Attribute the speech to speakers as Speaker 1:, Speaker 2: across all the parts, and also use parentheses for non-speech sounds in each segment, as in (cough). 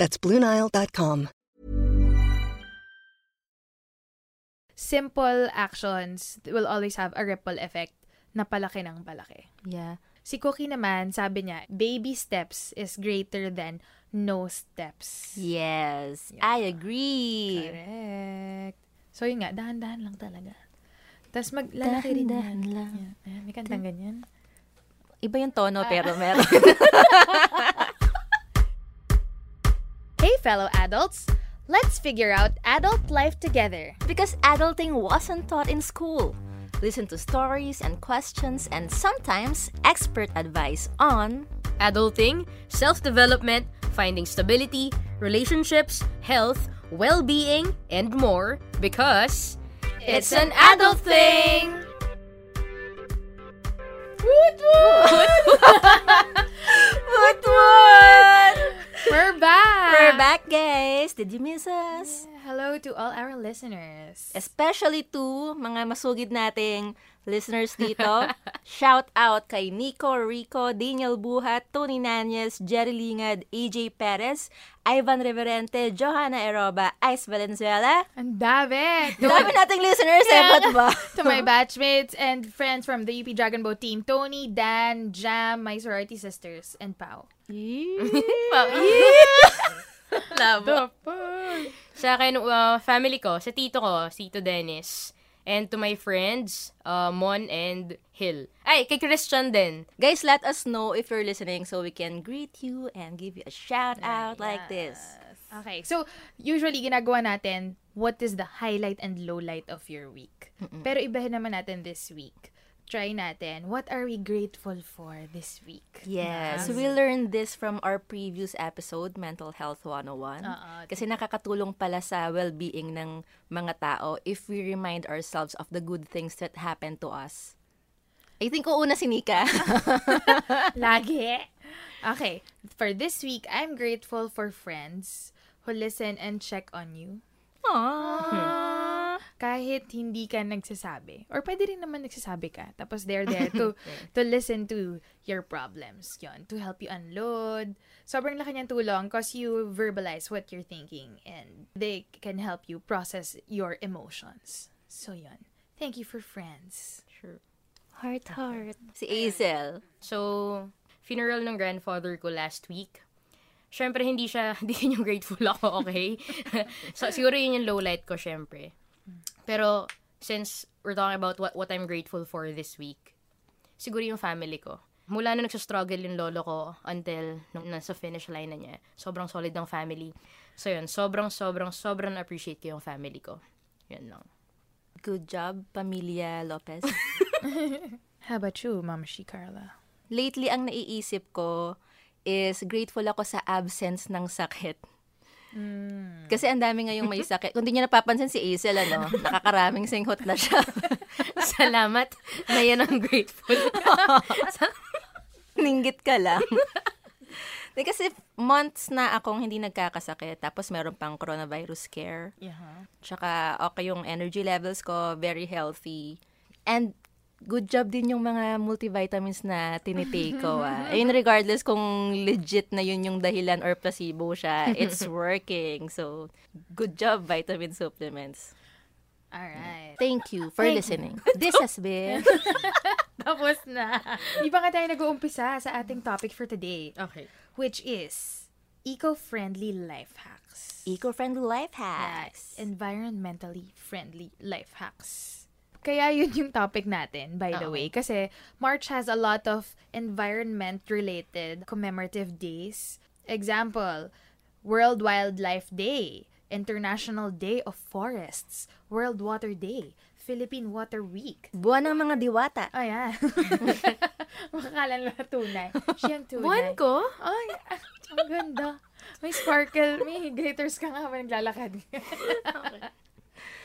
Speaker 1: That's BlueNile.com.
Speaker 2: Simple actions will always have a ripple effect na palaki ng palaki.
Speaker 3: Yeah.
Speaker 2: Si Cookie naman, sabi niya, baby steps is greater than no steps.
Speaker 3: Yes,
Speaker 2: Yeah.
Speaker 3: I agree.
Speaker 2: Correct. So yun nga, dahan-dahan lang talaga. Tapos maglalaki rin
Speaker 3: Dahan-dahan
Speaker 2: yan.
Speaker 3: lang.
Speaker 2: Yan. Ayan, may kantang ganyan.
Speaker 3: Iba yung tono pero meron. (laughs)
Speaker 2: Hey fellow adults! Let's figure out adult life together.
Speaker 3: because adulting wasn't taught in school. Listen to stories and questions and sometimes expert advice on
Speaker 4: adulting, self development, finding stability, relationships, health, well being, and more because it's an adult thing!
Speaker 2: Woot woot!
Speaker 3: Did you miss us?
Speaker 2: Hello to all our listeners.
Speaker 3: Especially to mga masugid nating listeners dito. (laughs) Shout out kay Nico Rico, Daniel Buhat, Tony Nanyes, Jerry Lingad, AJ Perez, Ivan Reverente, Johanna Eroba, Ice Valenzuela.
Speaker 2: Ang dami!
Speaker 3: Dami nating listeners eh, ba't ba? (laughs)
Speaker 2: to my (laughs) batchmates and friends from the UP Dragon Boat team, Tony, Dan, Jam, my sorority sisters, and Pau.
Speaker 4: Labo. Sa akin, uh, family ko, sa tito ko, si Tito Dennis. And to my friends, uh, Mon and Hill. Ay, kay Christian din.
Speaker 3: Guys, let us know if you're listening so we can greet you and give you a shout out like this.
Speaker 2: Okay, so usually ginagawa natin, what is the highlight and low light of your week? Pero ibahin naman natin this week. Try natin, what are we grateful for this week?
Speaker 3: Yes, we learned this from our previous episode, Mental Health 101.
Speaker 2: Oo.
Speaker 3: Kasi nakakatulong pala sa well-being ng mga tao if we remind ourselves of the good things that happen to us. I think uuna si Nika. (laughs) (laughs)
Speaker 2: Lagi. Okay, for this week, I'm grateful for friends who listen and check on you.
Speaker 3: Aww.
Speaker 2: Kahit hindi ka nagsasabi. Or pwede rin naman nagsasabi ka. Tapos they're there (laughs) to to listen to your problems. Yon, to help you unload. Sobrang laki niyang tulong because you verbalize what you're thinking and they can help you process your emotions. So yon. Thank you for friends.
Speaker 4: Sure.
Speaker 3: Heart, heart. Si Azel.
Speaker 4: So, funeral ng grandfather ko last week. Siyempre, hindi siya, (laughs) hindi yun yung grateful ako, okay? (laughs) so, siguro yun yung low light ko, syempre. Pero, since we're talking about what, what I'm grateful for this week, siguro yung family ko. Mula na nagsastruggle yung lolo ko until nung nasa finish line na niya, sobrang solid ng family. So, yun, sobrang, sobrang, sobrang appreciate ko yung family ko. Yun lang.
Speaker 3: Good job, Pamilya Lopez. (laughs)
Speaker 2: How about you, Mama Shi Carla?
Speaker 3: Lately, ang naiisip ko is grateful ako sa absence ng sakit. Kasi ang dami ngayong may sakit. Kung di niya napapansin si Azel, ano, (laughs) nakakaraming singhot na siya. (laughs)
Speaker 4: Salamat na yan ang grateful. (laughs)
Speaker 3: Ninggit ka lang. Di kasi months na akong hindi nagkakasakit. Tapos meron pang coronavirus scare.
Speaker 2: Yeah.
Speaker 3: Tsaka okay yung energy levels ko, very healthy. And good job din yung mga multivitamins na tinitake ko. Ah. (laughs) Ayun, regardless kung legit na yun yung dahilan or placebo siya, it's (laughs) working. So, good job, vitamin supplements.
Speaker 2: Alright.
Speaker 3: Thank you for
Speaker 2: Thank
Speaker 3: listening. (laughs) This has been
Speaker 2: Tapos na. Di pa nga tayo nag-uumpisa sa ating topic for today,
Speaker 4: Okay.
Speaker 2: which is eco-friendly life hacks.
Speaker 3: Eco-Friendly Life
Speaker 2: Yes,
Speaker 3: Hacks.
Speaker 2: environmentally friendly life hacks. Kaya yun yung topic natin, by the
Speaker 4: Oo.
Speaker 2: way. Kasi March has a lot of environment-related commemorative days. Example, World Wildlife Day, International Day of Forests, World Water Day, Philippine Water Week.
Speaker 3: Buwan ng mga diwata.
Speaker 2: Oh, yeah. (laughs) Makakala na tunay. Siyang tunay.
Speaker 4: Buwan ko?
Speaker 2: Ay, ang ganda. May sparkle, may glitters ka nga habang naglalakad. (laughs)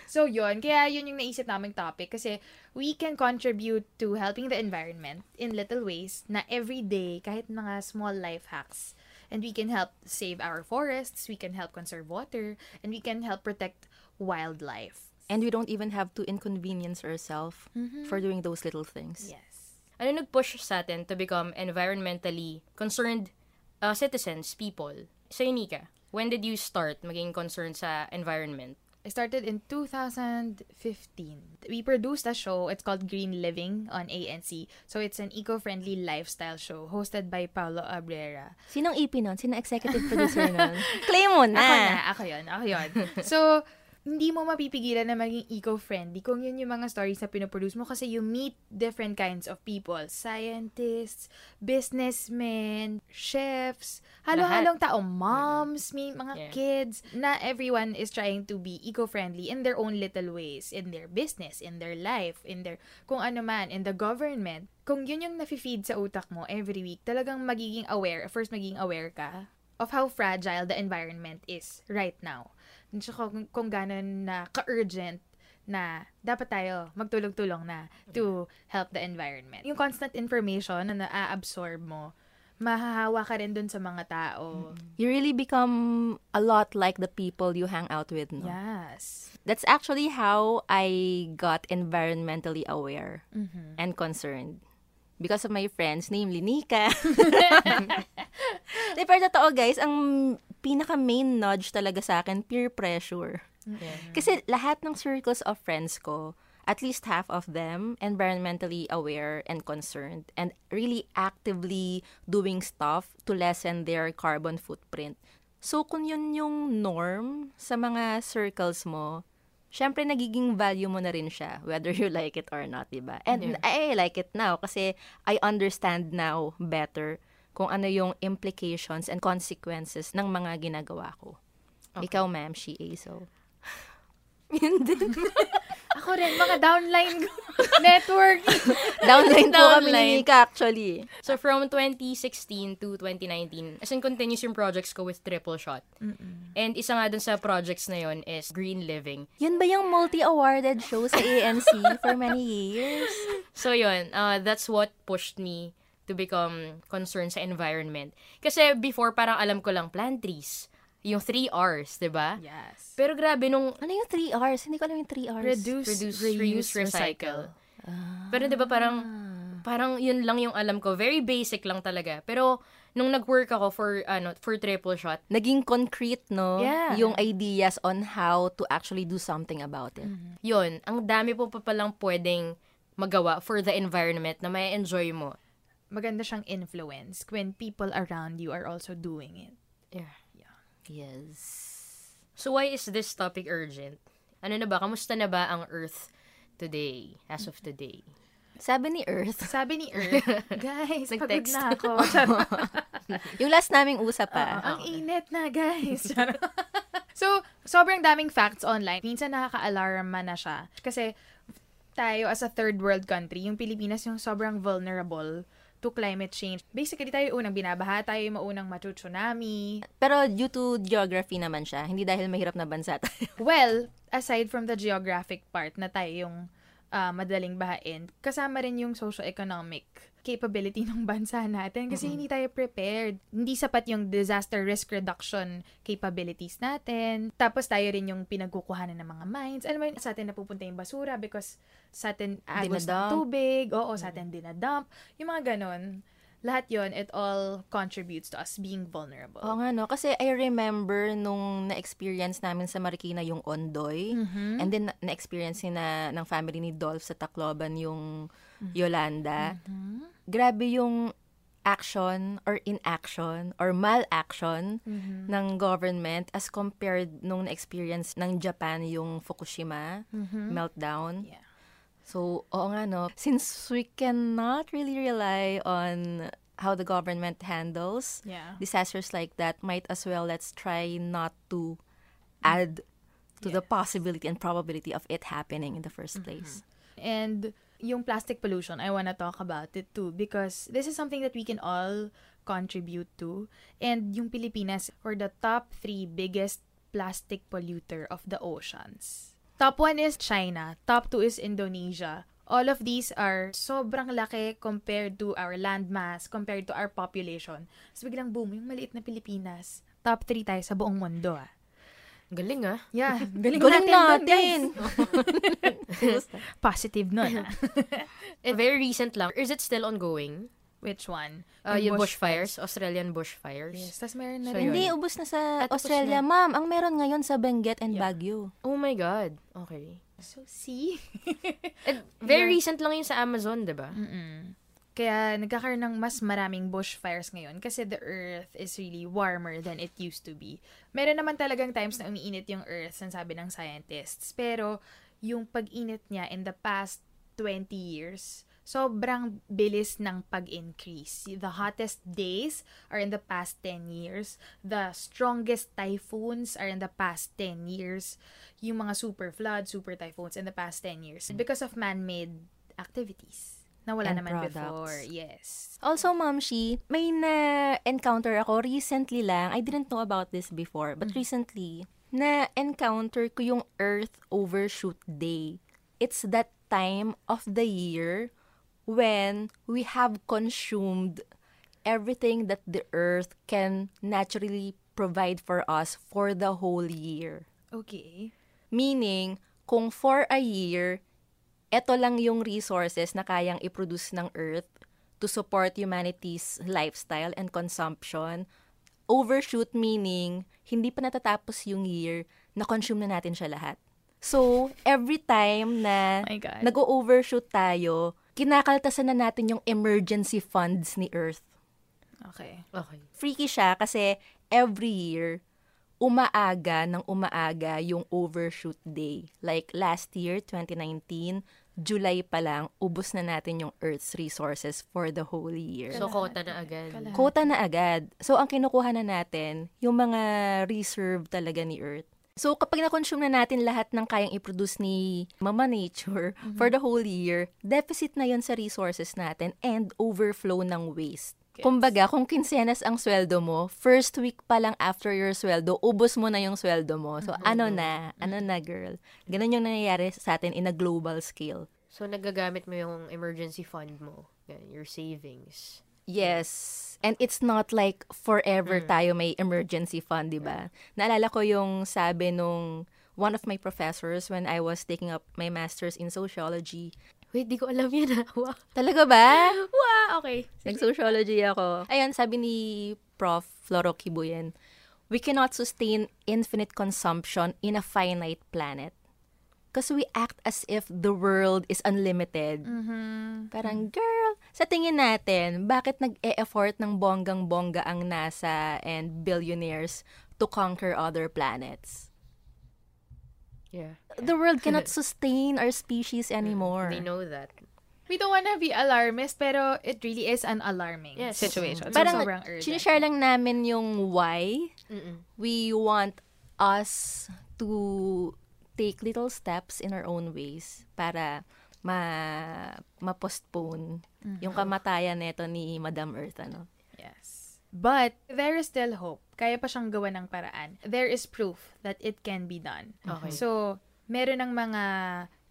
Speaker 2: So, yun. Kaya yun yung naisip naming topic kasi we can contribute to helping the environment in little ways na everyday, kahit mga small life hacks. And we can help save our forests, we can help conserve water, and we can help protect wildlife.
Speaker 3: And we don't even have to inconvenience ourselves for doing those little things.
Speaker 2: Yes.
Speaker 4: Ano nag-push sa atin to become environmentally concerned uh, citizens, people? Sa Nika, when did you start maging concerned sa environment?
Speaker 2: I started in 2015. We produced a show. It's called Green Living on ANC. So it's an eco-friendly lifestyle show hosted by Paulo Abrera.
Speaker 3: Sinong EP nun? Sinong executive producer nun? (laughs) Claim mo na!
Speaker 2: Ako na, ako yun, ako yun. So, hindi mo mapipigilan na maging eco-friendly kung yun yung mga stories na pinoproduce mo kasi you meet different kinds of people. Scientists, businessmen, chefs, halo-halong tao, moms, may mga
Speaker 4: Yeah.
Speaker 2: kids, na everyone is trying to be eco-friendly in their own little ways, in their business, in their life, in their, kung ano man, in the government. Kung yun yung nafe-feed sa utak mo every week, talagang magiging aware, first magiging aware ka of how fragile the environment is right now. At saka kung, kung gano'n na ka-urgent na dapat tayo magtulong-tulong na to help the environment. Yung constant information na na-absorb mo, mahahawa ka rin dun sa mga tao.
Speaker 3: You really become a lot like the people you hang out with, no?
Speaker 2: Yes.
Speaker 3: That's actually how I got environmentally aware and concerned. Because of my friends, namely Nika. (laughs) (laughs) Di, pero totoo guys, ang pinaka main nudge talaga sa akin, peer pressure. Kasi lahat ng circles of friends ko, at least half of them environmentally aware and concerned and really actively doing stuff to lessen their carbon footprint. So kung yun yung norm sa mga circles mo, syempre nagiging value mo na rin siya, whether you like it or not, diba? And I, I like it now kasi I understand now better kung ano yung implications and consequences ng mga ginagawa ko. Ikaw, ma'am, she so. (laughs) Yun din. (laughs)
Speaker 2: Ako rin, mga downline. (laughs) Network.
Speaker 3: Downline po kami ni
Speaker 4: Downline.
Speaker 3: Nika, actually.
Speaker 4: So, from 2016 to 2019, as in continuous yung projects ko with Triple Shot. And isa nga dun sa projects na yon is Green Living.
Speaker 3: Yun ba yung multi-awarded show sa ANC for many years?
Speaker 4: So, yun, uh, that's what pushed me to become concerned sa environment. Kasi before, parang alam ko lang, plant trees. Yung 3 R's, di ba?
Speaker 2: Yes.
Speaker 4: Pero grabe nung
Speaker 3: Ano yung 3 R's? Hindi ko alam yung 3 R's.
Speaker 2: Reduce,
Speaker 4: reduce,
Speaker 2: reuse,
Speaker 4: reuse, recycle. Pero 'di ba parang parang 'yun lang yung alam ko. Very basic lang talaga. Pero nung nag-work ako for ano for triple shot,
Speaker 3: Naging concrete, no?
Speaker 2: Yeah.
Speaker 3: Yung ideas on how to actually do something about it.
Speaker 4: 'yun, ang dami po pa palang pwedeng magawa for the environment na may enjoy mo.
Speaker 2: Maganda siyang influence when people around you are also doing it.
Speaker 4: Yeah.
Speaker 3: Yes.
Speaker 4: So why is this topic urgent? Ano na ba? Kamusta na ba ang Earth today, as of today?
Speaker 3: Sabi ni Earth, (laughs)
Speaker 2: Sabi ni Earth, (laughs) guys, pagod na ako. (laughs)
Speaker 3: yung last naming usap pa.
Speaker 2: Ang init na, guys. so, sobrang daming facts online. Minsan nakaka-alarma na siya. Kasi tayo as a third world country, yung Pilipinas yung sobrang vulnerable to climate change. Basically, tayo yung unang binabaha, tayo yung maunang matu-tsunami.
Speaker 3: Pero due to geography naman siya, hindi dahil mahirap na bansa tayo. (laughs)
Speaker 2: Well, aside from the geographic part na tayo yung ah, madaling bahain, kasama rin yung socio-economic capability ng bansa natin kasi hindi tayo prepared. Hindi sapat yung disaster risk reduction capabilities natin. Tapos tayo rin yung pinagkukuhanan ng mga mines. Alam mo, yun, sa atin napupunta yung basura because sa atin agos ng
Speaker 3: Dinadump.
Speaker 2: tubig. Oo, sa atin dinadump. Yung mga ganon. Lahat yon it all contributes to us being vulnerable.
Speaker 3: Oo nga, no? Kasi I remember nung na-experience namin sa Marikina yung Ondoy. And then na- na-experience na ng family ni Dolph sa Tacloban yung Mm-hmm. Yolanda. Mm-hmm. Grabe yung action or inaction or malaction mm-hmm. ng government as compared nung na-experience ng Japan yung Fukushima meltdown.
Speaker 2: Yeah.
Speaker 3: So, oo nga no, since we cannot really rely on how the government handles
Speaker 2: Yeah.
Speaker 3: disasters like that, might as well let's try not to add to the possibility and probability of it happening in the first place.
Speaker 2: And yung plastic pollution, I wanna talk about it too because this is something that we can all contribute to. And yung Pilipinas were the top three biggest plastic polluter of the oceans. Top one is China. Top two is Indonesia. All of these are sobrang laki compared to our land mass, compared to our population. Tapos biglang boom, yung maliit na Pilipinas. Top three tayo sa buong mundo ah.
Speaker 4: Galing ah.
Speaker 2: Yeah, (laughs) galing,
Speaker 3: Galing
Speaker 2: natin.
Speaker 3: natin! (laughs)
Speaker 2: Positive nun ah. (laughs)
Speaker 4: Eh, very recent lang. Is it still ongoing?
Speaker 2: Which one?
Speaker 4: Uh, yung
Speaker 2: bush
Speaker 4: bushfires, Australian bushfires.
Speaker 2: Yes, tapos meron na
Speaker 4: So,
Speaker 2: rin.
Speaker 3: Hindi, ubos na sa
Speaker 4: At
Speaker 3: Australia.
Speaker 4: na.
Speaker 3: Ma'am, ang meron ngayon sa Benguet and
Speaker 2: Yeah.
Speaker 3: Baguio.
Speaker 4: Oh my God. Okay.
Speaker 2: So, see?
Speaker 4: Eh, very recent lang yun sa Amazon, di ba?
Speaker 2: Mm-mm. Kaya nagkakaroon ng mas maraming bushfires ngayon kasi the earth is really warmer than it used to be. Meron naman talagang times na umiinit yung earth, sabi ng scientists. Pero yung pag-init niya in the past 20 years, sobrang bilis ng pag-increase. The hottest days are in the past 10 years. The strongest typhoons are in the past 10 years. Yung mga super floods, super typhoons in the past 10 years. Because of man-made activities na wala naman
Speaker 3: products.
Speaker 2: before. Yes.
Speaker 3: Also, Ma'am Shi, may na-encounter ako recently lang. I didn't know about this before, but recently, na-encounter ko yung Earth Overshoot Day. It's that time of the year when we have consumed everything that the Earth can naturally provide for us for the whole year.
Speaker 2: Okay.
Speaker 3: Meaning, kung for a year, eto lang yung resources na kayang i-produce ng Earth to support humanity's lifestyle and consumption. Overshoot meaning, hindi pa natatapos yung year, na-consume na natin siya lahat. So, every time na
Speaker 2: God.
Speaker 3: nag-overshoot tayo, kinakaltasan na natin yung emergency funds ni Earth
Speaker 2: Okay.
Speaker 4: Okay.
Speaker 3: freaky siya kasi every year, umaaga ng umaaga yung overshoot day. Like last year, 2019, July pa lang, ubos na natin yung Earth's resources for the whole year.
Speaker 4: So, kota na agad.
Speaker 2: Kalahati.
Speaker 3: Quota na agad. So, ang kinukuha na natin, yung mga reserve talaga ni Earth. So, kapag na-consume na natin lahat ng kayang i-produce ni Mama Nature for the whole year, deficit na yon sa resources natin and overflow ng waste.
Speaker 2: Gets.
Speaker 3: Kumbaga, kung kinsenas ang sweldo mo, first week pa lang after your sweldo, ubos mo na yung sweldo mo. So, ano na? Ano na, girl? Ganun yung nangyayari sa atin in a global scale.
Speaker 4: So, nagagamit mo yung emergency fund mo. Your savings.
Speaker 3: Yes. And it's not like forever tayo may emergency fund, di ba? Naalala ko yung sabi nung one of my professors when I was taking up my master's in sociology.
Speaker 4: Wait, di ko alam yan ah. (laughs) Wow.
Speaker 3: Talaga ba?
Speaker 4: Wow, okay.
Speaker 3: Nag-sociology ako. Ayun, sabi ni Prof. Floro Kibuyen, we cannot sustain infinite consumption in a finite planet. Because we act as if the world is unlimited. Parang, girl, sa tingin natin, bakit nag-e-effort ng bonggang-bongga ang NASA and billionaires to conquer other planets?
Speaker 4: Yeah.
Speaker 3: The world cannot sustain our species anymore.
Speaker 4: They know that.
Speaker 2: We don't wanna be alarmist, pero it really is an alarming
Speaker 4: Yes.
Speaker 2: situation. So,
Speaker 3: Parang,
Speaker 2: sobrang urgent.
Speaker 3: sinishare lang namin yung why
Speaker 4: Mm-mm.
Speaker 3: we want us to take little steps in our own ways para ma ma-postpone yung kamatayan nito ni Madam Earth ano.
Speaker 2: Yes. But, there is still hope. Kaya pa siyang gawa ng paraan. There is proof that it can be done.
Speaker 4: Okay.
Speaker 2: So, meron ng mga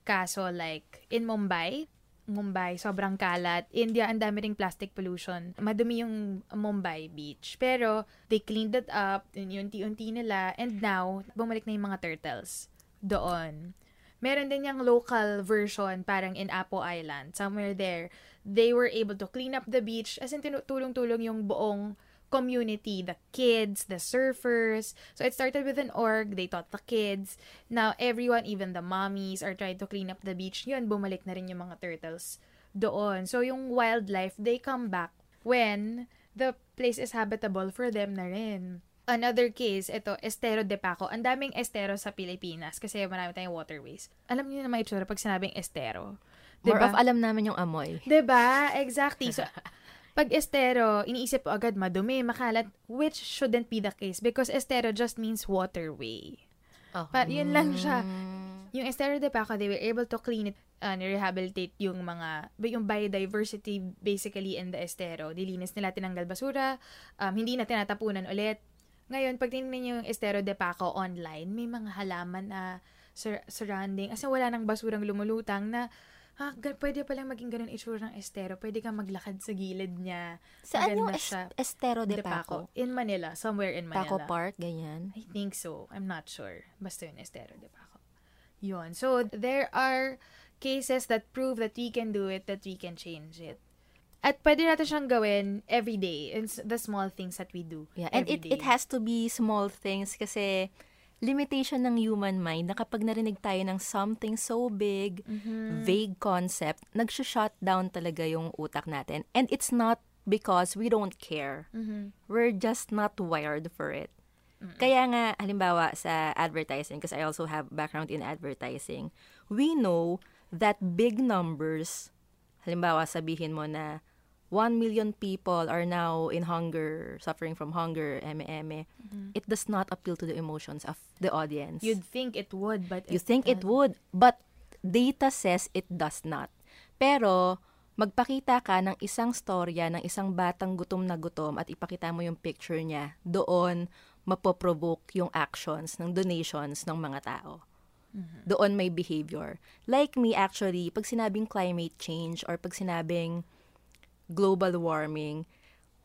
Speaker 2: kaso like in Mumbai, Mumbai, sobrang kalat. India, ang dami ring plastic pollution. Madumi yung Mumbai beach. Pero, they cleaned it up, unti-unti nila, and now, bumalik na yung mga turtles doon. Meron din yung local version, parang in Apo Island, somewhere there. They were able to clean up the beach, as in tinutulong-tulong yung buong community, the kids, the surfers. So it started with an org, they taught the kids. Now everyone, even the mommies, are trying to clean up the beach. Yun, bumalik na rin yung mga turtles doon. So yung wildlife, they come back when the place is habitable for them na rin. Another case, ito, Estero de Paco. Ang daming estero sa Pilipinas kasi marami tayong waterways. Alam niyo na may itsura pag sinabing estero.
Speaker 3: More
Speaker 2: Diba?
Speaker 3: of alam namin yung amoy.
Speaker 2: ba? Exactly. So, (laughs) pag estero, iniisip po agad madumi, makalat, which shouldn't be the case because estero just means waterway.
Speaker 4: Okay.
Speaker 2: But yun lang siya. Yung estero de Paco, they were able to clean it uh, rehabilitate yung mga, yung biodiversity basically in the estero. Dilinis nila, tinanggal basura, um, hindi na tinatapunan ulit. Ngayon, pag tingnan niyo yung Estero de Paco online, may mga halaman na sur- surrounding, as wala nang basurang lumulutang na ha, ga- pwede palang maging ganun itsura ng estero. Pwede kang maglakad sa gilid niya.
Speaker 3: Saan yung
Speaker 2: Maganda
Speaker 3: es-
Speaker 2: siya.
Speaker 3: Estero de, Paco?
Speaker 2: In Manila. Somewhere in Manila.
Speaker 3: Paco Park, ganyan.
Speaker 2: I think so. I'm not sure. Basta yun, Estero de Paco. Yun. So, there are cases that prove that we can do it, that we can change it. At pwede natin siyang gawin every day. It's the small things that we do.
Speaker 3: Yeah, and it it
Speaker 2: day.
Speaker 3: has to be small things kasi limitation ng human mind na kapag narinig tayo ng something so big,
Speaker 2: Mm-hmm.
Speaker 3: vague concept, nag-shut down talaga yung utak natin. And it's not because we don't care.
Speaker 2: Mm-hmm.
Speaker 3: We're just not wired for it. Kaya nga, halimbawa sa advertising, because I also have background in advertising, we know that big numbers, halimbawa sabihin mo na 1 million people are now in hunger, suffering from hunger, eme-eme, it does not appeal to the emotions of the audience.
Speaker 2: You'd think it would, but
Speaker 3: You think it would, but data says it does not. Pero, magpakita ka ng isang storya ng isang batang gutom na gutom at ipakita mo yung picture niya, doon mapoprovoke yung actions ng donations ng mga tao. Doon may behavior. Like me actually, pag sinabing climate change or pag sinabing global warming,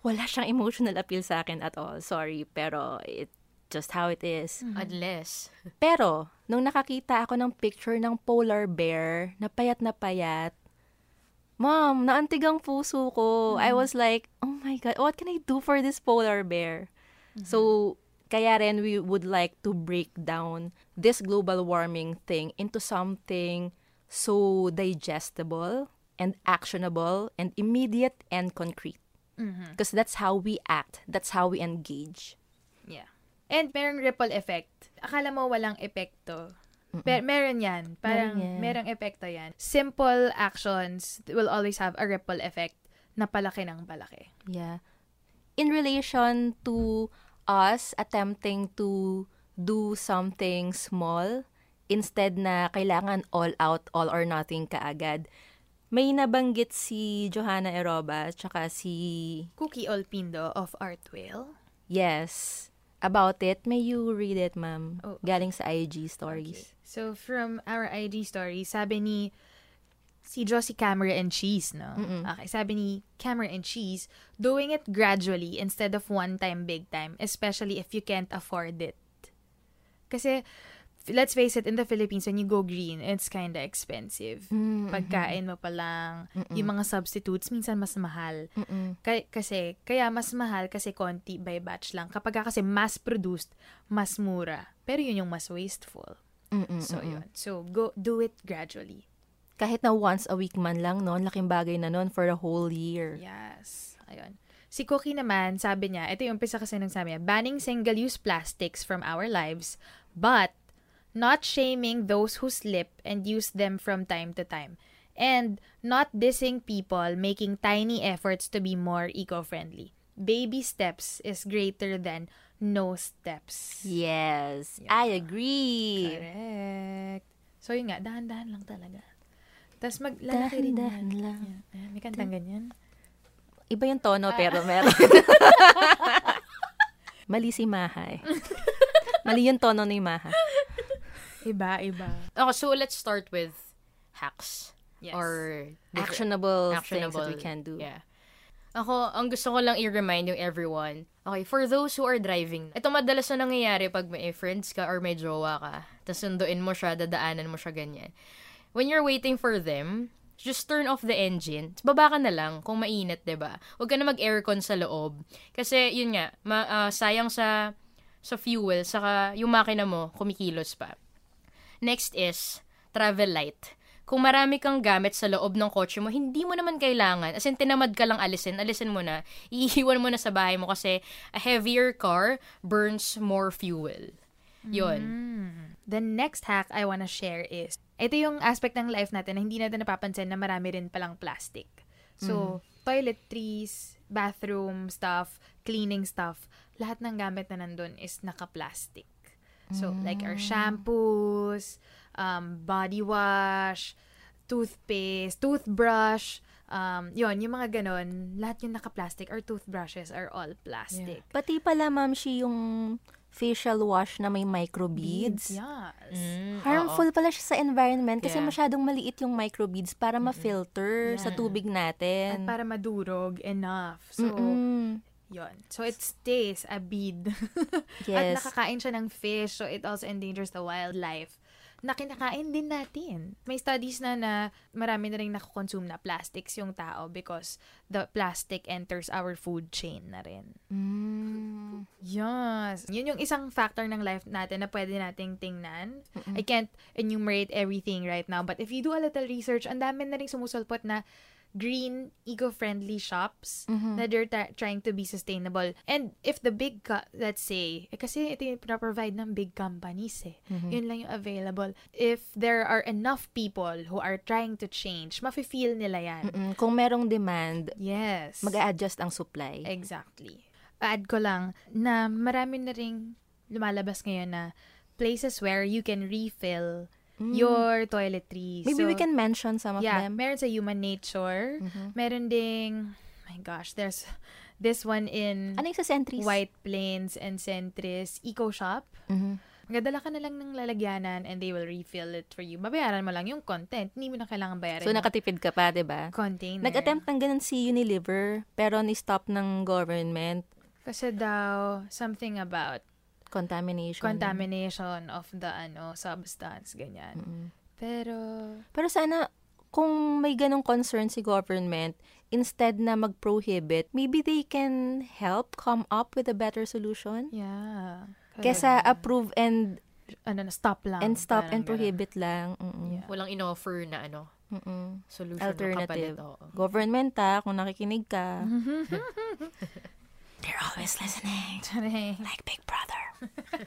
Speaker 3: wala siyang emotional appeal sa akin at all. Sorry, pero it just how it is.
Speaker 4: Unless,
Speaker 3: Pero, nung nakakita ako ng picture ng polar bear na payat na payat, Mom, naantig ang puso ko. I was like, oh my God, what can I do for this polar bear? So, kaya rin we would like to break down this global warming thing into something so digestible and actionable and immediate and concrete. Because that's how we act. That's how we engage.
Speaker 2: Yeah. And merong ripple effect. Akala mo walang epekto. Pero meron yan. Parang
Speaker 3: Meron yan.
Speaker 2: merong epekto yan. Simple actions will always have a ripple effect na palaki ng palaki.
Speaker 3: Yeah. In relation to us attempting to do something small instead na kailangan all out, all or nothing kaagad. May nabanggit si Johanna Eroba tsaka si
Speaker 2: Cookie Olpindo of Artwell.
Speaker 3: Yes. About it, may you read it, ma'am?
Speaker 2: Oh.
Speaker 3: Galing sa IG stories.
Speaker 2: So, from our IG story, sabi ni si Josie Camera and Cheese, no? Okay, sabi ni Camera and Cheese, doing it gradually instead of one time, big time, especially if you can't afford it. Kasi, let's face it, in the Philippines, when you go green, it's kinda expensive. Pagkain mo pa lang, yung mga substitutes, minsan mas mahal. Kay- kasi, kaya mas mahal kasi konti by batch lang. Kapag ka kasi mass-produced, mas mura. Pero yun yung mas wasteful. So, yun. So, go, do it gradually.
Speaker 3: Kahit na once a week man lang, no? Laking bagay na nun for a whole year.
Speaker 2: Yes. Ayun. Si Cookie naman, sabi niya, ito yung umpisa kasi nung sabi niya, banning single-use plastics from our lives, but not shaming those who slip and use them from time to time. And not dissing people making tiny efforts to be more eco-friendly. Baby steps is greater than no steps.
Speaker 3: Yes, I agree.
Speaker 2: Correct. So, yun nga, dahan-dahan lang talaga. Tapos maglalaki rin yan.
Speaker 3: lang.
Speaker 2: Yan. May kantang ganyan.
Speaker 3: Iba yung tono, pero meron. (laughs) Mali si Maha eh. Mali yung tono ni Maha.
Speaker 2: Iba, iba.
Speaker 4: okay, so let's start with hacks.
Speaker 2: Yes.
Speaker 4: Or different-
Speaker 3: Actionable, things
Speaker 4: actionable.
Speaker 3: that we can do.
Speaker 4: Yeah. Ako, ang gusto ko lang i-remind yung everyone. Okay, for those who are driving, ito madalas na nangyayari pag may friends ka or may jowa ka, tapos sunduin mo siya, dadaanan mo siya ganyan. When you're waiting for them, just turn off the engine. Baba ka na lang kung mainit, 'di ba? Huwag ka na mag-aircon sa loob. Kasi yun nga, ma- ah, sayang sa sa fuel, saka yung makina mo kumikilos pa. Next is travel light. Kung marami kang gamit sa loob ng kotse mo, hindi mo naman kailangan. As in, tinamad ka lang alisin. Alisin mo na. (laughs) Iiwan mo na sa bahay mo kasi a heavier car burns more fuel. Yun.
Speaker 2: The next hack I wanna share is, ito yung aspect ng life natin na hindi natin napapansin na marami rin palang plastic. So, toiletries, bathroom stuff, cleaning stuff, lahat ng gamit na nandun is naka-plastic. So, like our shampoos, um, body wash, toothpaste, toothbrush, um, yon yung mga ganon, lahat yung naka-plastic, or toothbrushes are all plastic.
Speaker 3: Pati pala, ma'am, she yung facial wash na may microbeads.
Speaker 2: Yes.
Speaker 4: Mm,
Speaker 3: Harmful pala siya sa environment kasi
Speaker 4: Yeah.
Speaker 3: masyadong maliit yung microbeads para ma-filter sa tubig
Speaker 2: At
Speaker 3: natin.
Speaker 2: para madurog enough. So,
Speaker 3: Mm-mm.
Speaker 2: Yon So, it stays a bead. (laughs) At
Speaker 3: Yes.
Speaker 2: nakakain siya ng fish, so it also endangers the wildlife na kinakain din natin. May studies na na marami na rin nakukonsume na plastics yung tao because the plastic enters our food chain na rin.
Speaker 3: Mm.
Speaker 2: Yes. Yun yung isang factor ng life natin na pwede nating tingnan. I can't enumerate everything right now, but if you do a little research, ang dami na rin sumusulpot na green, eco-friendly shops na they're ta- trying to be sustainable. And if the big, co- let's say, eh, kasi ito yung provide ng big companies eh. Yun lang yung available. If there are enough people who are trying to change, mafe-feel nila yan.
Speaker 3: Mm-mm. Kung merong demand,
Speaker 2: Yes.
Speaker 3: mag adjust ang supply.
Speaker 2: Exactly. Add ko lang na marami na ring lumalabas ngayon na places where you can refill your toiletries.
Speaker 3: Maybe we
Speaker 2: So,
Speaker 3: can mention some of
Speaker 2: yeah,
Speaker 3: them.
Speaker 2: meron sa Human Nature. Meron ding, my gosh, there's this one in
Speaker 3: Ano sa Sentries?
Speaker 2: White Plains and Centris Eco Shop.
Speaker 3: Mhm.
Speaker 2: Magdala ka na lang ng lalagyanan and they will refill it for you. Babayaran mo lang yung content. Hindi mo na kailangan bayaran
Speaker 3: So, nakatipid ka pa, di ba?
Speaker 2: container.
Speaker 3: Nag-attempt ng ganun si Unilever, pero ni-stop ng government.
Speaker 2: Kasi daw, something about
Speaker 3: Contamination.
Speaker 2: contamination of the ano substance ganyan. Pero
Speaker 3: Pero sana, kung may ganong concern si government, instead na mag-prohibit, maybe they can help come up with a better solution.
Speaker 2: yeah.
Speaker 3: Kesa approve and
Speaker 2: ano na stop lang.
Speaker 3: and stop
Speaker 2: Parang
Speaker 3: and
Speaker 2: ganun.
Speaker 3: prohibit lang. Mm-mm.
Speaker 2: Yeah.
Speaker 4: Walang in-offer na ano,
Speaker 3: Mm-mm.
Speaker 4: solution
Speaker 3: Alternative.
Speaker 4: na kapalit.
Speaker 3: Government ha, kung nakikinig ka. (laughs) They're always listening.
Speaker 2: Charing.
Speaker 3: Like Big Brother.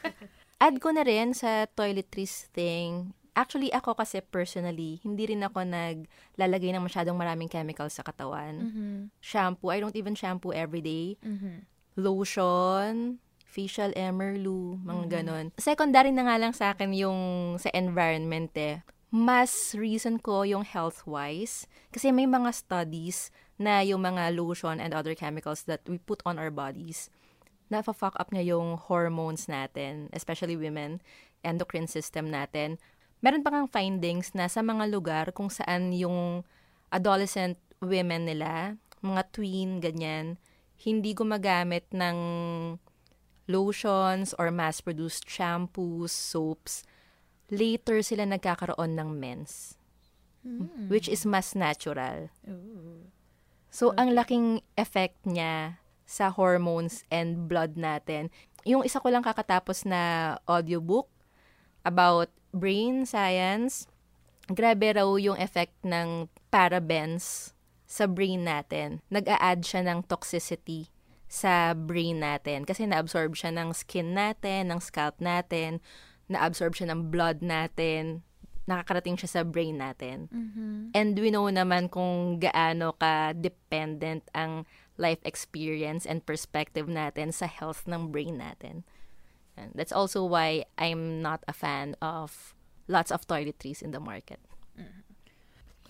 Speaker 3: (laughs) Add ko na rin sa toiletries thing. Actually, ako kasi personally, hindi rin ako naglalagay ng masyadong maraming chemicals sa katawan.
Speaker 2: Mm-hmm.
Speaker 3: Shampoo, I don't even shampoo every day.
Speaker 2: Mhm.
Speaker 3: Lotion, facial emerlu, mga ganon. Secondary na nga lang sa akin yung sa environment eh. Mas reason ko yung health-wise. Kasi may mga studies na yung mga lotion and other chemicals that we put on our bodies, na-fuck up niya yung hormones natin, especially women, endocrine system natin. Meron pa kang findings na sa mga lugar kung saan yung adolescent women nila, mga tween, ganyan, hindi gumagamit ng lotions or mass-produced shampoos, soaps, later sila nagkakaroon ng mens. Which is mas natural. So, ang laking effect niya sa hormones and blood natin. Yung isa ko lang kakatapos na audiobook about brain science, grabe raw yung effect ng parabens sa brain natin. Nag-a-add siya ng toxicity sa brain natin kasi na-absorb siya ng skin natin, ng scalp natin, na-absorb siya ng blood natin, nakakarating siya sa brain natin. And we know naman kung gaano ka dependent ang life experience and perspective natin sa health ng brain natin. And that's also why I'm not a fan of lots of toiletries in the market.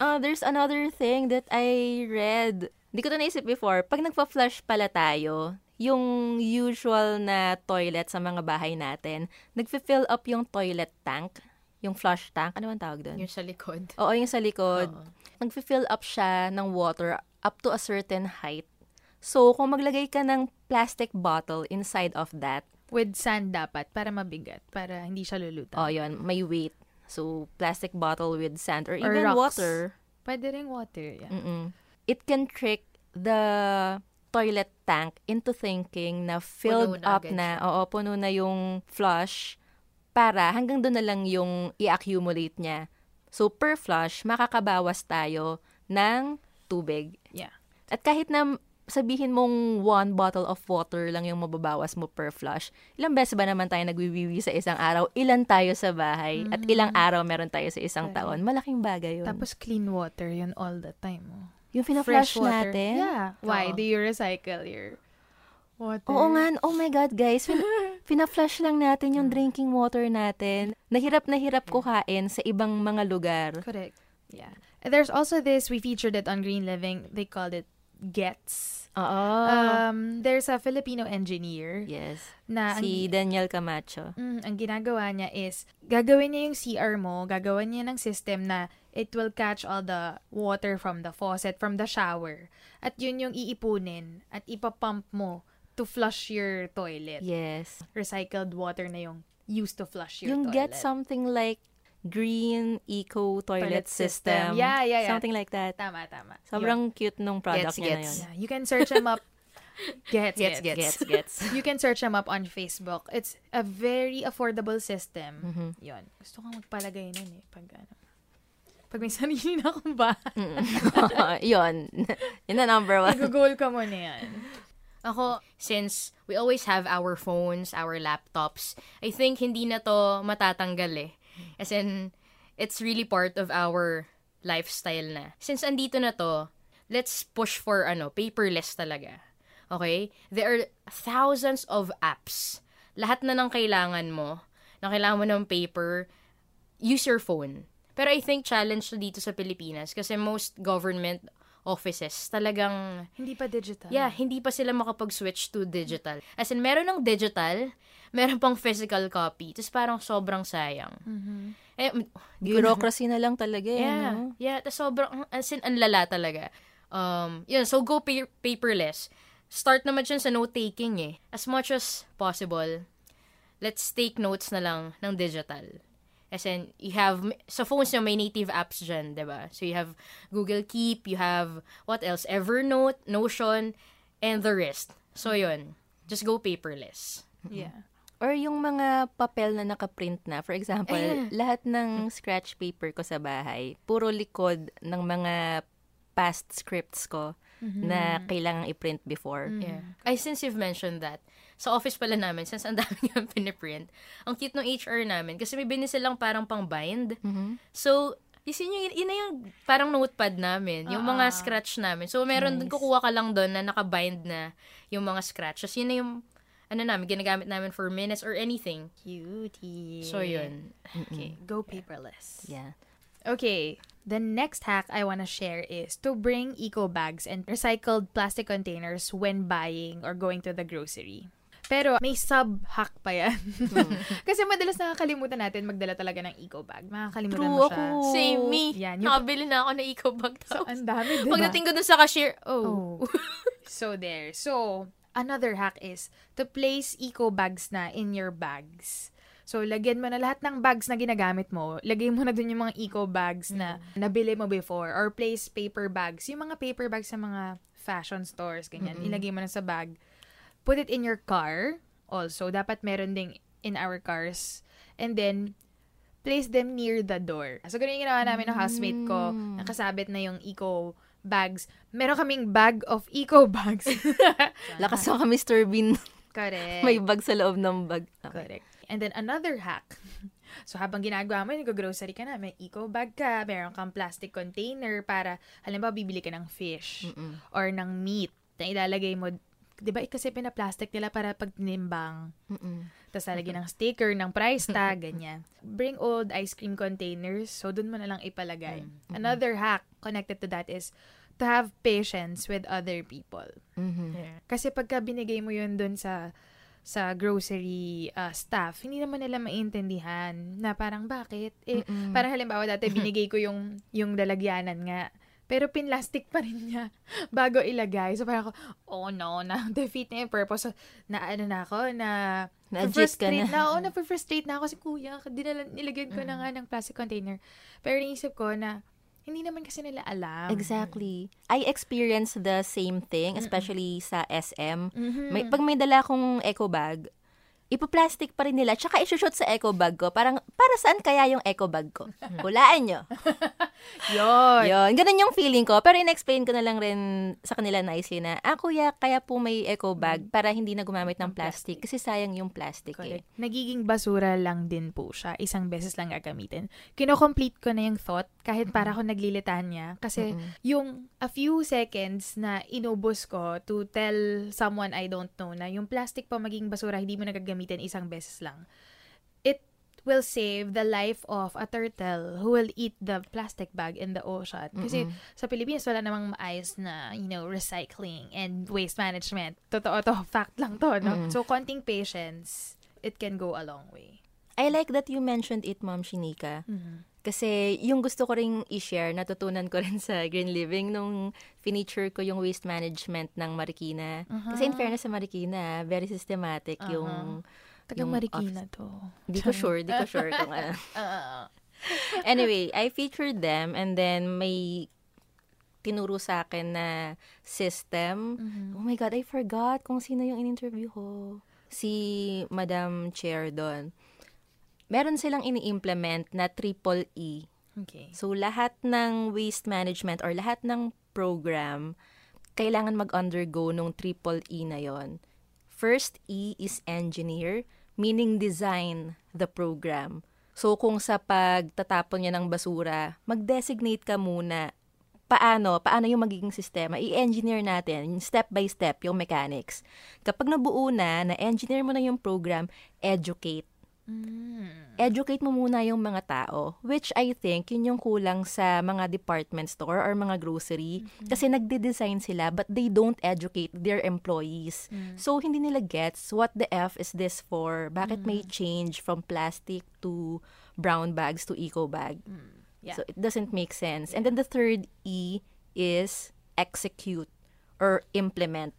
Speaker 3: Uh, there's another thing that I read. Hindi ko to naisip before. Pag nagpa-flush pala tayo, yung usual na toilet sa mga bahay natin, nagfi-fill up yung toilet tank, yung flush tank. Ano bang tawag doon?
Speaker 4: Yung sa likod.
Speaker 3: Oo, yung sa likod.
Speaker 4: Oo.
Speaker 3: Nagfi-fill up siya ng water up to a certain height. So, kung maglagay ka ng plastic bottle inside of that,
Speaker 2: With sand dapat para mabigat, para hindi siya lulutang.
Speaker 3: oh, yun, may weight. So, plastic bottle with sand or
Speaker 2: Or
Speaker 3: even
Speaker 2: rocks.
Speaker 3: water.
Speaker 2: Pwede ring water, yeah.
Speaker 3: Mm-mm. It can trick the toilet tank into thinking na filled
Speaker 4: Puno na
Speaker 3: up
Speaker 4: agad
Speaker 3: na, oo, puno na yung flush para hanggang doon na lang yung i-accumulate niya. So, per flush, makakabawas tayo ng tubig.
Speaker 2: Yeah.
Speaker 3: At kahit na sabihin mong one bottle of water lang yung mababawas mo per flush, ilang beses ba naman tayo nagwiwiwi sa isang araw? Ilan tayo sa bahay? At ilang araw meron tayo sa isang
Speaker 2: Correct.
Speaker 3: taon? Malaking bagay yun.
Speaker 2: Tapos clean water yun all the time. Oh.
Speaker 3: yung
Speaker 2: water.
Speaker 3: natin?
Speaker 2: Yeah. Why?
Speaker 4: Oo.
Speaker 2: Do you recycle your water?
Speaker 3: Oo nga. Oh my God, guys. Fin- (laughs) fina-flush lang natin yung drinking water natin. Nahirap na hirap kuhain sa ibang mga lugar.
Speaker 2: Correct. Yeah. And there's also this, we featured it on Green Living, they called it Gets.
Speaker 3: Oo.
Speaker 2: Um, there's a Filipino engineer
Speaker 3: yes.
Speaker 2: na ang,
Speaker 3: Si Daniel Camacho.
Speaker 2: mm, ang ginagawa niya is, gagawin niya yung CR mo, gagawa niya ng system na it will catch all the water from the faucet, from the shower. At yun yung iipunin at ipapump mo to flush your toilet.
Speaker 3: Yes.
Speaker 2: Recycled water na yung used to flush your
Speaker 3: Yung
Speaker 2: toilet.
Speaker 3: get something like green eco toilet,
Speaker 2: Toilet system.
Speaker 3: system.
Speaker 2: Yeah, yeah, yeah.
Speaker 3: Something like that.
Speaker 2: Tama, tama. Yun.
Speaker 3: Sobrang cute nung
Speaker 4: Gets,
Speaker 3: product niya na
Speaker 4: gets.
Speaker 3: yun.
Speaker 2: Yeah, you can search them up. (laughs) Gets,
Speaker 4: Gets,
Speaker 2: gets,
Speaker 4: gets.
Speaker 3: Gets, gets. (laughs)
Speaker 2: You can search them up on Facebook. It's a very affordable system.
Speaker 3: Mhm.
Speaker 2: Yon. Gusto kong magpalagay nun eh. Pag ano. Pag may (laughs) sarili na akong bahay.
Speaker 3: yun. Yun na number one.
Speaker 2: Nag-goal ka mo na yan.
Speaker 4: Ako, since we always have our phones, our laptops, I think hindi na to matatanggal eh. As in, it's really part of our lifestyle na. Since andito na to, let's push for ano, paperless talaga. Okay? There are thousands of apps. Lahat na ng kailangan mo, na kailangan mo ng paper, use your phone. Pero I think challenge to dito sa Pilipinas kasi most government offices talagang
Speaker 2: Hindi pa digital.
Speaker 4: Yeah, hindi pa sila makapag-switch to digital. As in, meron ng digital, (laughs) meron pang physical copy. Tapos parang sobrang sayang. Eh, m-
Speaker 3: Bureaucracy na lang talaga eh.
Speaker 4: yeah,
Speaker 3: no?
Speaker 4: yeah. Tapos sobrang, as in, ang lala talaga. Um, yun, so go pa- paperless. Start naman dyan sa note-taking eh. As much as possible, let's take notes na lang ng digital. As in, you have, sa phones nyo, may native apps dyan, di ba? So, you have Google Keep, you have, what else? Evernote, Notion, and the rest. So, yun. Just go paperless.
Speaker 2: Yeah.
Speaker 3: Or yung mga papel na nakaprint na. For example,
Speaker 4: Ayan.
Speaker 3: lahat ng scratch paper ko sa bahay, puro likod ng mga past scripts ko na kailangang i-print before.
Speaker 4: Yeah. Ay, since you've mentioned that, sa office pala namin, since ang dami (laughs) nga piniprint, ang cute ng HR namin, kasi may binis silang parang pang-bind. So, isin yun, yun na yung parang notepad namin, yung mga scratch namin. So, meron dun, kukuha ka lang doon na nakabind na yung mga scratches. Yun na yung, ano namin, ginagamit namin for minutes or anything.
Speaker 2: Cutie.
Speaker 4: So, yun.
Speaker 2: Okay, go paperless.
Speaker 3: Yeah.
Speaker 2: Okay, the next hack I want to share is to bring eco bags and recycled plastic containers when buying or going to the grocery. Pero may sub-hack pa yan. (laughs) Kasi madalas nakakalimutan natin magdala talaga ng eco bag. Makakalimutan
Speaker 3: True
Speaker 2: mo siya.
Speaker 3: ako.
Speaker 4: Same me.
Speaker 2: Yan, yung-
Speaker 4: Nakabili na ako ng eco bag.
Speaker 2: So,
Speaker 4: Tapos,
Speaker 2: ang dami, diba?
Speaker 4: pagdating ko dun sa cashier, oh.
Speaker 2: Oh. (laughs) so there. So, another hack is to place eco bags na in your bags. So, lagyan mo na lahat ng bags na ginagamit mo. Lagay mo na dun yung mga eco bags na nabili mo before. Or place paper bags. Yung mga paper bags sa mga fashion stores, ganyan. Ilagay mo na sa bag. Put it in your car. Also, dapat meron ding in our cars. And then, place them near the door. So, ganun yung ginawa namin ng housemate ko. Nakasabit na yung eco bags. Meron kaming bag of eco (laughs) bags.
Speaker 3: Lakas mo ka, Mr. Bean.
Speaker 2: Correct.
Speaker 3: May bag sa loob ng bag.
Speaker 2: Correct. And then, another hack. (laughs) So, habang ginagawa mo, nag-grocery ka na, may eco bag ka, meron kang plastic container para, halimbawa, bibili ka ng fish or ng meat na ilalagay mo. Di ba, kasi pinaplastic nila para pag tinimbang.
Speaker 3: Mm-mm.
Speaker 2: Tapos lalagyan ng sticker, ng price tag, ganyan. Bring old ice cream containers. So, dun mo na lang ipalagay. Another hack connected to that is to have patience with other people.
Speaker 3: Mhm.
Speaker 4: Yeah.
Speaker 2: Kasi pagka binigay mo yun dun sa sa grocery uh, staff, hindi naman nila maintindihan na parang bakit? Eh, parang halimbawa dati (laughs) binigay ko yung, yung lalagyanan nga. Pero pinlastic pa rin niya (laughs) bago ilagay. So parang ako, oh no, na (laughs) defeat na yung purpose. So, na ano na ako, na
Speaker 3: Na-adjust ka na.
Speaker 2: na. Oo, na-frustrate na ako kasi kuya, dinala, nilagyan ko na nga ng plastic container. Pero naisip ko na, hindi naman kasi nila alam.
Speaker 3: Exactly. I experienced the same thing, especially sa SM.
Speaker 2: Mhm.
Speaker 3: May, pag may dala akong eco bag, ipoplastic pa rin nila, tsaka isushoot sa eco bag ko. Parang, para saan kaya yung eco bag ko? Hulaan nyo. (laughs)
Speaker 2: Yun.
Speaker 3: Yun, ganun yung feeling ko. Pero in-explain ko na lang rin sa kanila nicely na, ah kuya, kaya po may eco bag para hindi na gumamit ng plastic. Kasi sayang yung plastic eh.
Speaker 2: Correct. Nagiging basura lang din po siya. Isang beses lang gagamitin. Kino-complete ko na yung thought kahit para ako naglilitan niya. Kasi yung a few seconds na inubos ko to tell someone I don't know na yung plastic pa maging basura, hindi mo nagagamitin isang beses lang. It will save the life of a turtle who will eat the plastic bag in the ocean. Kasi sa Pilipinas, wala namang maayos na, you know, recycling and waste management. Totoo to, (laughs) fact lang to, no? So, konting patience, it can go a long way.
Speaker 3: I like that you mentioned it, Ma'am Shinika. Kasi yung gusto ko ring i-share, natutunan ko (laughs) rin sa Green Living nung finiture ko yung waste management ng Marikina. Kasi in fairness sa Marikina, very systematic yung...
Speaker 2: Tagang
Speaker 3: yung
Speaker 2: Marikina to.
Speaker 3: Di ko sure, di ko sure kung ano. (laughs) anyway, I featured them and then may tinuro sa akin na system. Oh my God, I forgot kung sino yung in-interview ko. Si Madam Chair doon. Meron silang ini-implement na triple E.
Speaker 2: Okay.
Speaker 3: So, lahat ng waste management or lahat ng program, kailangan mag-undergo nung triple E na yon. First E is engineer, meaning design the program. So, kung sa pagtatapon niya ng basura, mag-designate ka muna paano, paano yung magiging sistema, i-engineer natin, step by step, yung mechanics. Kapag nabuo na, na-engineer mo na yung program, educate educate mo muna yung mga tao, which I think yun yung kulang sa mga department store or mga grocery. Kasi nagde-design sila but they don't educate their employees. So, hindi nila gets what the F is this for? Bakit may change from plastic to brown bags to eco bag?
Speaker 2: Yeah.
Speaker 3: So, it doesn't make sense. And then the third E is execute or implement.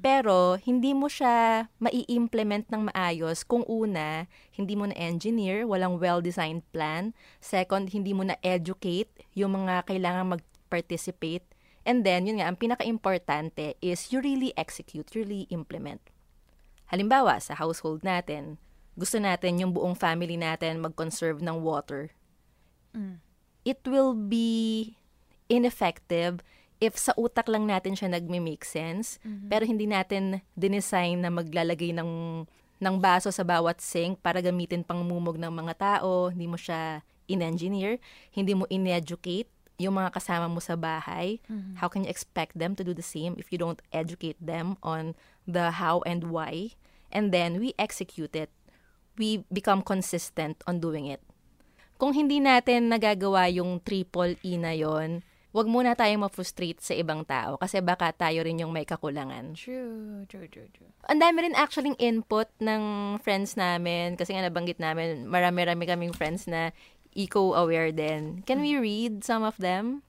Speaker 3: Pero, hindi mo siya mai-implement ng maayos kung una, hindi mo na-engineer, walang well-designed plan. Second, hindi mo na-educate yung mga kailangan mag-participate. And then, yun nga, ang pinaka-importante is you really execute, you really implement. Halimbawa, sa household natin, gusto natin yung buong family natin mag-conserve ng water. It will be ineffective if sa utak lang natin siya nagme-make sense, pero hindi natin dinesign na maglalagay ng ng baso sa bawat sink para gamitin pang mumog ng mga tao, hindi mo siya in-engineer, hindi mo in-educate yung mga kasama mo sa bahay. How can you expect them to do the same if you don't educate them on the how and why? And then we execute it. We become consistent on doing it. Kung hindi natin nagagawa yung triple E na yon, wag muna tayong ma-frustrate sa ibang tao kasi baka tayo rin yung may kakulangan.
Speaker 2: True, true, true, true.
Speaker 3: Ang dami rin actually input ng friends namin kasi nga nabanggit namin, marami-rami kaming friends na eco-aware din. Can we read some of them?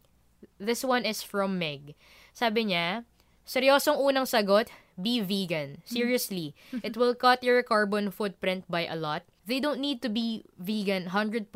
Speaker 4: This one is from Meg. Sabi niya, Seryosong unang sagot, be vegan. Seriously, it will cut your carbon footprint by a lot. They don't need to be vegan 100%,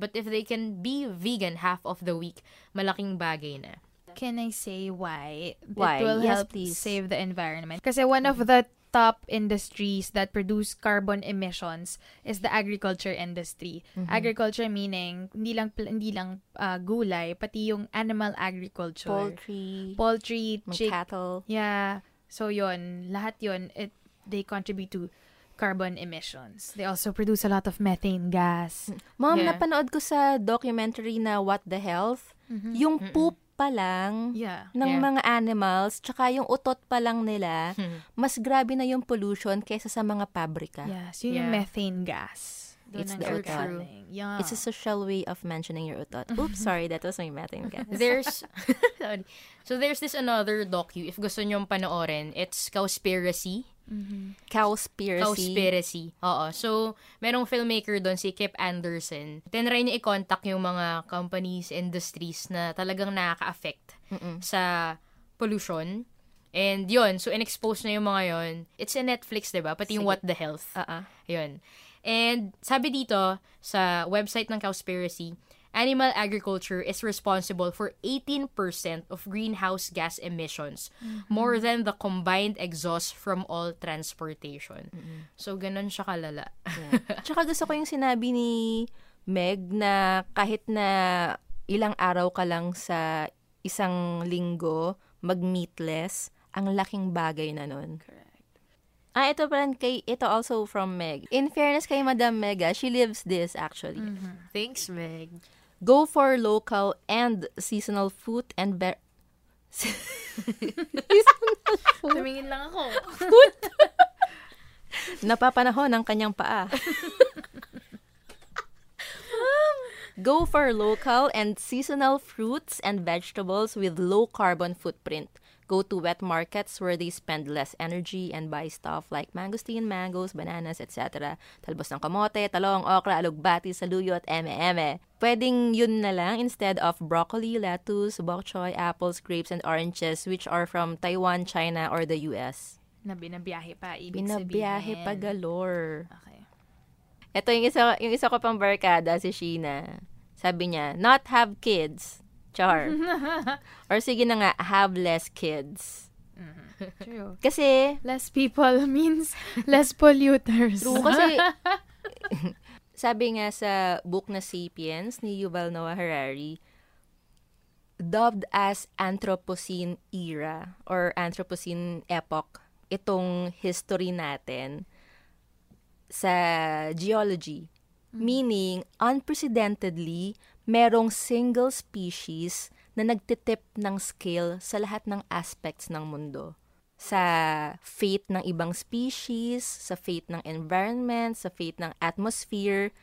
Speaker 4: but if they can be vegan half of the week, malaking bagay na.
Speaker 2: Can I say why?
Speaker 3: Why?
Speaker 2: It will
Speaker 3: Yes,
Speaker 2: help
Speaker 3: please.
Speaker 2: save the environment. Kasi one of the top industries that produce carbon emissions is the agriculture industry.
Speaker 3: Mm-hmm.
Speaker 2: Agriculture meaning hindi lang hindi lang ah, gulay, pati yung animal agriculture.
Speaker 3: Poultry,
Speaker 2: Poultry, chick.
Speaker 3: cattle.
Speaker 2: Yeah. So yon, lahat yon it they contribute to carbon emissions. They also produce a lot of methane gas. (laughs)
Speaker 3: Mom,
Speaker 4: Yeah.
Speaker 3: napanood ko sa documentary na What the Health, yung poop pa lang
Speaker 2: Yeah.
Speaker 3: ng
Speaker 4: Yeah.
Speaker 3: mga animals, tsaka yung utot pa lang nila, mas grabe na yung pollution kaysa sa mga pabrika.
Speaker 2: Yes, yun yung
Speaker 4: Yeah.
Speaker 2: methane gas. Doon
Speaker 3: It's the utot.
Speaker 2: Yeah.
Speaker 3: It's a social way of mentioning your utot. Oops, (laughs) sorry, that was my methane gas. (laughs)
Speaker 4: There's sorry. So there's this another docu if gusto niyo panoorin. It's Cowspiracy.
Speaker 3: Cowspiracy.
Speaker 4: Cowspiracy. Oo. So, merong filmmaker doon, si Kip Anderson. Tinry niya i-contact yung mga companies, industries na talagang nakaka-affect sa pollution. And yun, so in-expose na yung mga yun. It's in Netflix, di ba? Pati yung What the Health.
Speaker 3: Uh-uh.
Speaker 4: Yun. And sabi dito sa website ng Cowspiracy, animal agriculture is responsible for 18% of greenhouse gas emissions, more than the combined exhaust from all transportation. So, ganun siya kalala. (laughs)
Speaker 3: Tsaka gusto ko yung sinabi ni Meg na kahit na ilang araw ka lang sa isang linggo, mag-meatless, ang laking bagay na nun.
Speaker 2: Correct.
Speaker 3: Ah, ito pa rin kay, ito also from Meg. In fairness kay Madam Mega, she lives this actually.
Speaker 4: Thanks, Meg.
Speaker 3: Go for local and seasonal fruit and be- (laughs)
Speaker 2: Tumingin lang ako. (laughs)
Speaker 3: Napapanahon ang kanyang paa. (laughs) Go for local and seasonal fruits and vegetables with low carbon footprint. Go to wet markets where they spend less energy and buy stuff like mangosteen, mangoes, bananas, etc. Talbos ng kamote, talong, okra, alugbati, saluyo at eme-eme. Pwedeng yun na lang instead of broccoli, lettuce, bok choy, apples, grapes, and oranges which are from Taiwan, China, or the US.
Speaker 2: Na binabiyahe pa, ibig
Speaker 3: Binabiyahe
Speaker 2: sabihin.
Speaker 3: pa galore.
Speaker 2: Okay.
Speaker 3: Ito yung isa, yung isa ko pang barkada, si Sheena. Sabi niya, not have kids. Char. (laughs) Or sige na nga, have less kids.
Speaker 2: True. (laughs)
Speaker 3: Kasi,
Speaker 2: Less people (laughs) means less polluters.
Speaker 3: true kasi, sabi nga sa book na Sapiens ni Yuval Noah Harari, dubbed as Anthropocene era or Anthropocene epoch, itong history natin sa geology. Meaning, unprecedentedly, merong single species na nagtitip ng scale sa lahat ng aspects ng mundo. Sa fate ng ibang species, sa fate ng environment, sa fate ng atmosphere,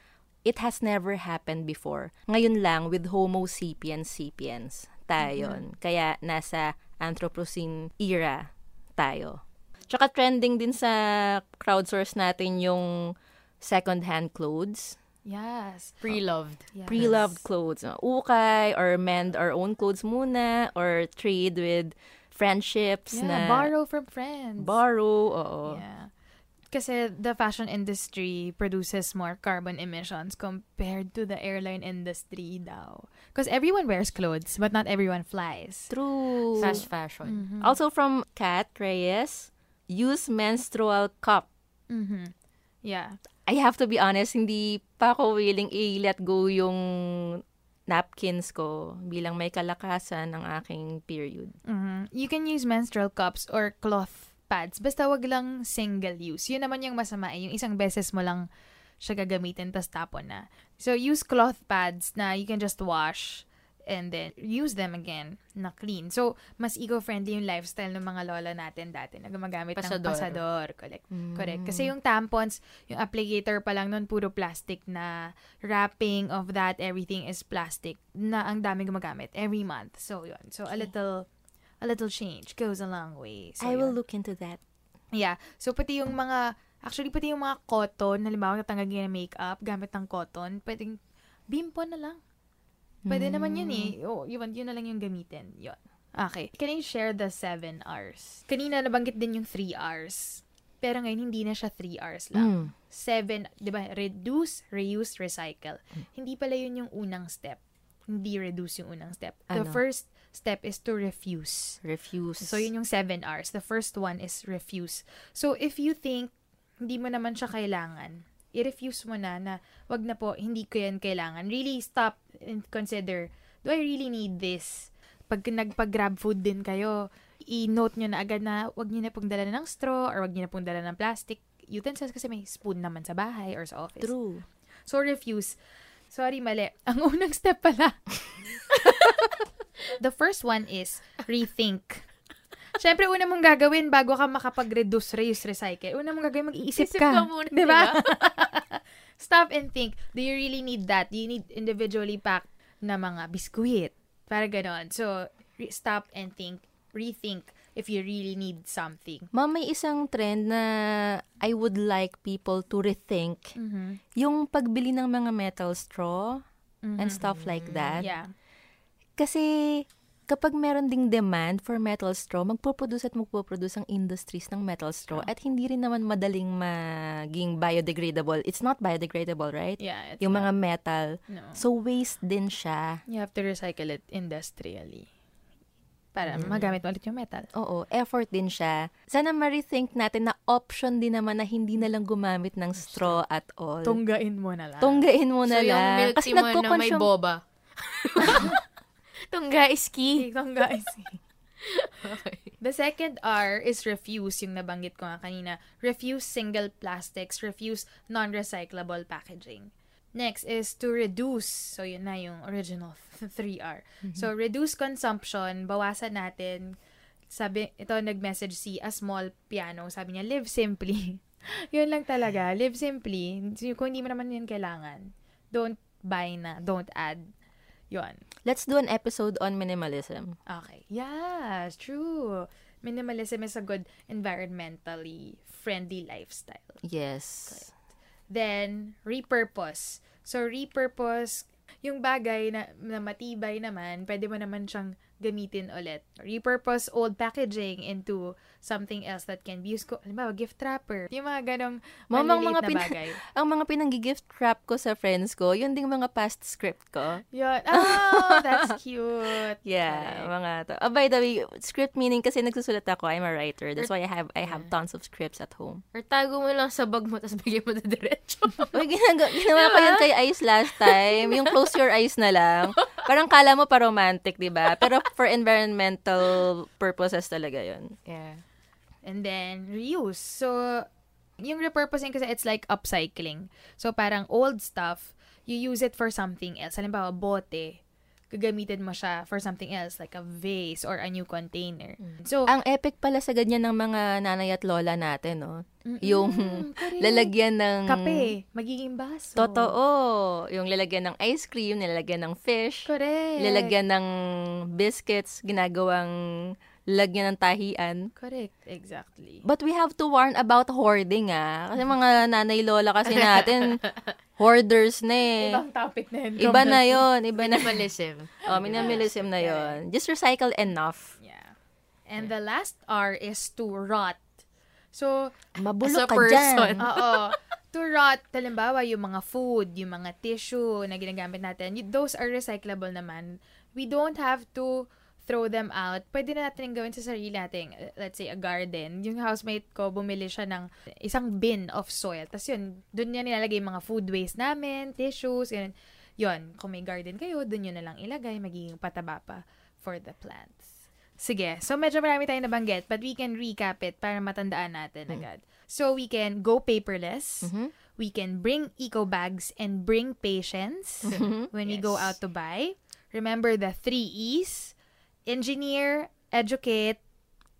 Speaker 3: it has never happened before. Ngayon lang, with Homo sapiens sapiens, tayo. yun. Kaya nasa Anthropocene era tayo. Tsaka trending din sa crowdsource natin yung second-hand clothes.
Speaker 2: Yes.
Speaker 4: Pre-loved.
Speaker 2: yes.
Speaker 3: Pre-loved clothes. Uh, Ukay or mend our own clothes muna or trade with friendships
Speaker 2: Yeah,
Speaker 3: na
Speaker 2: borrow from friends.
Speaker 3: borrow, oo.
Speaker 2: Yeah. Kasi the fashion industry produces more carbon emissions compared to the airline industry daw. Because everyone wears clothes, but not everyone flies.
Speaker 3: True.
Speaker 4: Fast fashion.
Speaker 3: Also from Kat Reyes, use menstrual cup.
Speaker 2: Mm-hmm. Yeah.
Speaker 3: I have to be honest, hindi pa ako willing i-let go yung napkins ko bilang may kalakasan ng aking period.
Speaker 2: Mhm. You can use menstrual cups or cloth pads. Basta wag lang single use. Yun naman yung masama eh. Yung isang beses mo lang siya gagamitin tas tapon na. So, use cloth pads na you can just wash and then use them again na clean. So, mas eco-friendly yung lifestyle ng mga lola natin dati na gumagamit ng
Speaker 4: Pasador.
Speaker 2: pasador. Correct. Correct. Kasi yung tampons, yung applicator pa lang nun, puro plastic na wrapping of that, everything is plastic na ang daming gumagamit every month. So, yun. So, a little a little change goes a long way. So,
Speaker 3: I will
Speaker 2: yun.
Speaker 3: look into that.
Speaker 2: Yeah. So, pati yung mga, actually, pati yung mga cotton, halimbawa, natanggal ng makeup, gamit ng cotton, pwedeng bimpo na lang. Pwede naman yun eh. Oh, yun, yun na lang yung gamitin. Yun. Okay. Can I share the 7 R's? Kanina nabanggit din yung 3 R's. Pero ngayon, hindi na siya 3 R's lang. 7, di ba? Reduce, reuse, recycle. Hindi pala yun yung unang step. Hindi reduce yung unang step. The
Speaker 3: Ano?
Speaker 2: first step is to refuse.
Speaker 3: Refuse.
Speaker 2: So, yun yung 7 R's. The first one is refuse. So, if you think hindi mo naman siya kailangan, i-refuse mo na na wag na po, hindi ko yan kailangan. Really stop and consider, do I really need this? Pag nagpag-grab food din kayo, i-note nyo na agad na wag nyo na pong dala ng straw or wag nyo na pong dala ng plastic utensils kasi may spoon naman sa bahay or sa office.
Speaker 3: True.
Speaker 2: So, refuse. Sorry, mali. (laughs) Ang unang step pala. (laughs) The first one is rethink. Siyempre, una mong gagawin bago ka makapag-reduce, reuse, recycle. Una mong gagawin, mag-iisip
Speaker 4: Isip
Speaker 2: ka.
Speaker 4: ka muna,
Speaker 2: Di ba?
Speaker 4: diba? (laughs)
Speaker 2: Stop and think. Do you really need that? Do you need individually packed na mga biskuit? Para ganon. So, re- stop and think. Rethink if you really need something.
Speaker 3: Ma'am, may isang trend na I would like people to rethink
Speaker 2: Mm-hmm.
Speaker 3: yung pagbili ng mga metal straw and stuff like that.
Speaker 2: Yeah.
Speaker 3: Kasi kapag meron ding demand for metal straw, magpo-produce at magpo-produce ang industries ng metal straw at hindi rin naman madaling maging biodegradable. It's not biodegradable, right?
Speaker 2: Yeah.
Speaker 3: Yung
Speaker 2: not-
Speaker 3: mga metal.
Speaker 2: No.
Speaker 3: So, waste din siya.
Speaker 2: You have to recycle it industrially. Para magamit mo ulit yung metal.
Speaker 3: Oo, effort din siya. Sana ma-rethink natin na option din naman na hindi na lang gumamit ng straw at all.
Speaker 2: Tunggain mo na lang.
Speaker 3: Tunggain mo na
Speaker 4: So, yung
Speaker 3: lang.
Speaker 4: milk tea mo na may boba. (laughs) Tungga is key.
Speaker 2: Tungga is The second R is refuse, yung nabanggit ko nga kanina. Refuse single plastics, refuse non-recyclable packaging. Next is to reduce. So, yun na yung original (laughs) 3R. So, reduce consumption, bawasan natin. Sabi, ito nag-message si A Small Piano. Sabi niya, live simply. (laughs) yun lang talaga. Live simply. Kung hindi mo naman yun kailangan. Don't buy na, don't add. Yon.
Speaker 3: Let's do an episode on minimalism.
Speaker 2: Okay. Yes, true. Minimalism is a good environmentally friendly lifestyle.
Speaker 3: Yes.
Speaker 2: Then, repurpose. So, repurpose, yung bagay na, na matibay naman, pwede mo naman siyang gamitin ulit. Repurpose old packaging into something else that can be used ko. Halimbawa, gift wrapper. Yung mga ganong
Speaker 3: Mamang mga
Speaker 2: na
Speaker 3: pin-
Speaker 2: bagay. (laughs)
Speaker 3: ang mga pinang-gift wrap ko sa friends ko, yun ding mga past script ko.
Speaker 2: Yun. Oh, (laughs) that's cute.
Speaker 3: Yeah,
Speaker 2: Correct.
Speaker 3: mga to. Oh, by the way, script meaning kasi nagsusulat ako, I'm a writer. That's why I have I have tons of scripts at home.
Speaker 4: Or tago mo lang sa bag mo, tapos bigyan mo na diretso. (laughs)
Speaker 3: Uy, ginaga, ginawa ko yun kay Ice last time. Yung close your eyes na lang. Parang kala mo pa romantic, di ba? Pero for environmental purposes talaga yun.
Speaker 4: yeah.
Speaker 2: And then, reuse. So, yung repurposing kasi it's like upcycling. So, parang old stuff, you use it for something else. Halimbawa, bote, gagamitin mo siya for something else, like a vase or a new container. So,
Speaker 3: Ang epic pala sa ganyan ng mga nanay at lola natin, no? Yung
Speaker 2: correct.
Speaker 3: lalagyan ng...
Speaker 2: kape, magiging baso.
Speaker 3: Totoo. Yung lalagyan ng ice cream, nilalagyan ng fish,
Speaker 2: Correct.
Speaker 3: lalagyan ng biscuits, ginagawang lalagyan ng tahian.
Speaker 2: Correct, exactly.
Speaker 3: But we have to warn about hoarding, ah. Kasi mga nanay lola kasi natin, (laughs) hoarders na eh.
Speaker 2: Ibang topic na yun.
Speaker 3: Iba na yon iba na.
Speaker 4: Minimalism. (laughs)
Speaker 3: Oh, minimalism na yon Just recycle enough.
Speaker 2: Yeah. And the last R is to rot. So,
Speaker 3: Mabulok
Speaker 4: As a
Speaker 3: ka
Speaker 4: person.
Speaker 3: dyan. (laughs)
Speaker 2: Oo. to rot, halimbawa, yung mga food, yung mga tissue na ginagamit natin, those are recyclable naman. We don't have to throw them out. Pwede na natin gawin sa sarili natin. Uh, Let's say, a garden. Yung housemate ko, bumili siya ng isang bin of soil. Tapos yun, dun niya nilalagay yung mga food waste namin, tissues, ganun. Yun, kung may garden kayo, dun yun na lang ilagay, magiging pataba pa for the plants. Sige, so medyo marami tayong nabanggit, but we can recap it para matandaan natin agad. So we can go paperless, we can bring eco bags and bring patience when we go out to buy. Remember the three E's, engineer, educate,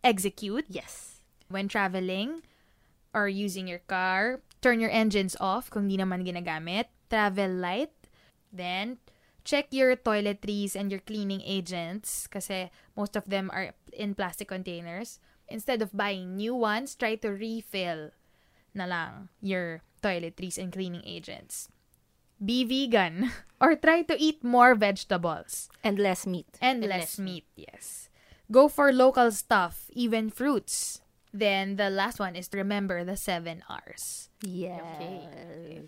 Speaker 2: execute.
Speaker 3: Yes.
Speaker 2: When traveling or using your car, turn your engines off kung di naman ginagamit. Travel light. Then, check your toiletries and your cleaning agents kasi most of them are in plastic containers. Instead of buying new ones, try to refill na lang your toiletries and cleaning agents. Be vegan (laughs) or try to eat more vegetables.
Speaker 3: And less meat.
Speaker 2: And,
Speaker 4: And
Speaker 2: less,
Speaker 4: less
Speaker 2: meat, yes. Go for local stuff, even fruits. Then the last one is to remember the seven R's.
Speaker 3: Yes.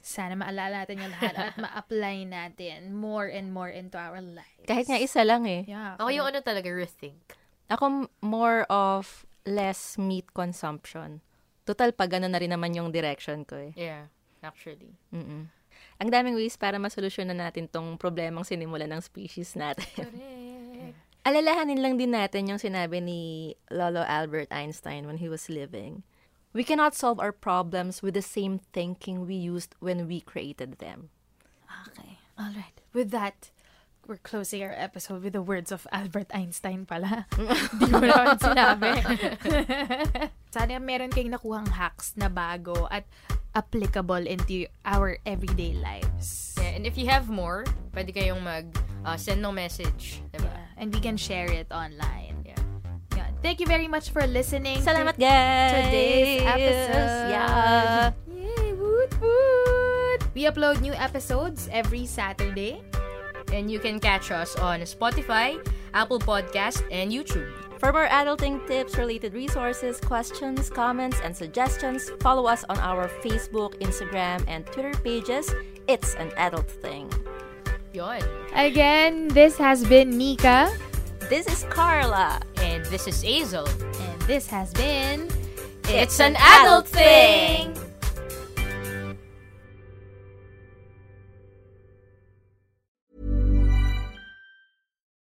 Speaker 2: Sana maalala natin yung lahat at (laughs) ma-apply natin more and more into our lives.
Speaker 3: Kahit nga isa lang eh.
Speaker 2: Yeah.
Speaker 4: Ako yung ano talaga, rethink.
Speaker 3: Ako more of less meat consumption. Total, pag ano na rin naman yung direction ko eh.
Speaker 4: Yeah, actually.
Speaker 3: Mm-mm. Ang daming ways para masolusyonan natin tong problemang sinimulan ng species natin.
Speaker 2: Correct. (laughs)
Speaker 3: Alalahanin lang din natin yung sinabi ni Lolo Albert Einstein when he was living. We cannot solve our problems with the same thinking we used when we created them.
Speaker 2: Okay. All right. With that, we're closing our episode with the words of Albert Einstein pala. (laughs) Hindi mo naman sinabi. (laughs) Sana meron kayong nakuhang hacks na bago at applicable into our everyday lives.
Speaker 4: Yeah, and if you have more, pwede kayong mag uh, send no message, diba?
Speaker 2: Yeah. And we can share it online.
Speaker 4: Yeah.
Speaker 2: Yeah. Thank you very much for listening
Speaker 3: Salamat
Speaker 2: to
Speaker 3: guys!
Speaker 2: today's episode.
Speaker 3: Yeah!
Speaker 2: Yay! Woot woot! We upload new episodes every Saturday.
Speaker 4: And you can catch us on Spotify, Apple Podcast, and YouTube.
Speaker 3: For more adulting tips, related resources, questions, comments, and suggestions, follow us on our Facebook, Instagram, and Twitter pages. It's an adult thing.
Speaker 4: Yon.
Speaker 2: Again, this has been Nika.
Speaker 3: This is Carla.
Speaker 4: And this is Azel.
Speaker 2: And this has been
Speaker 4: It's an adult thing!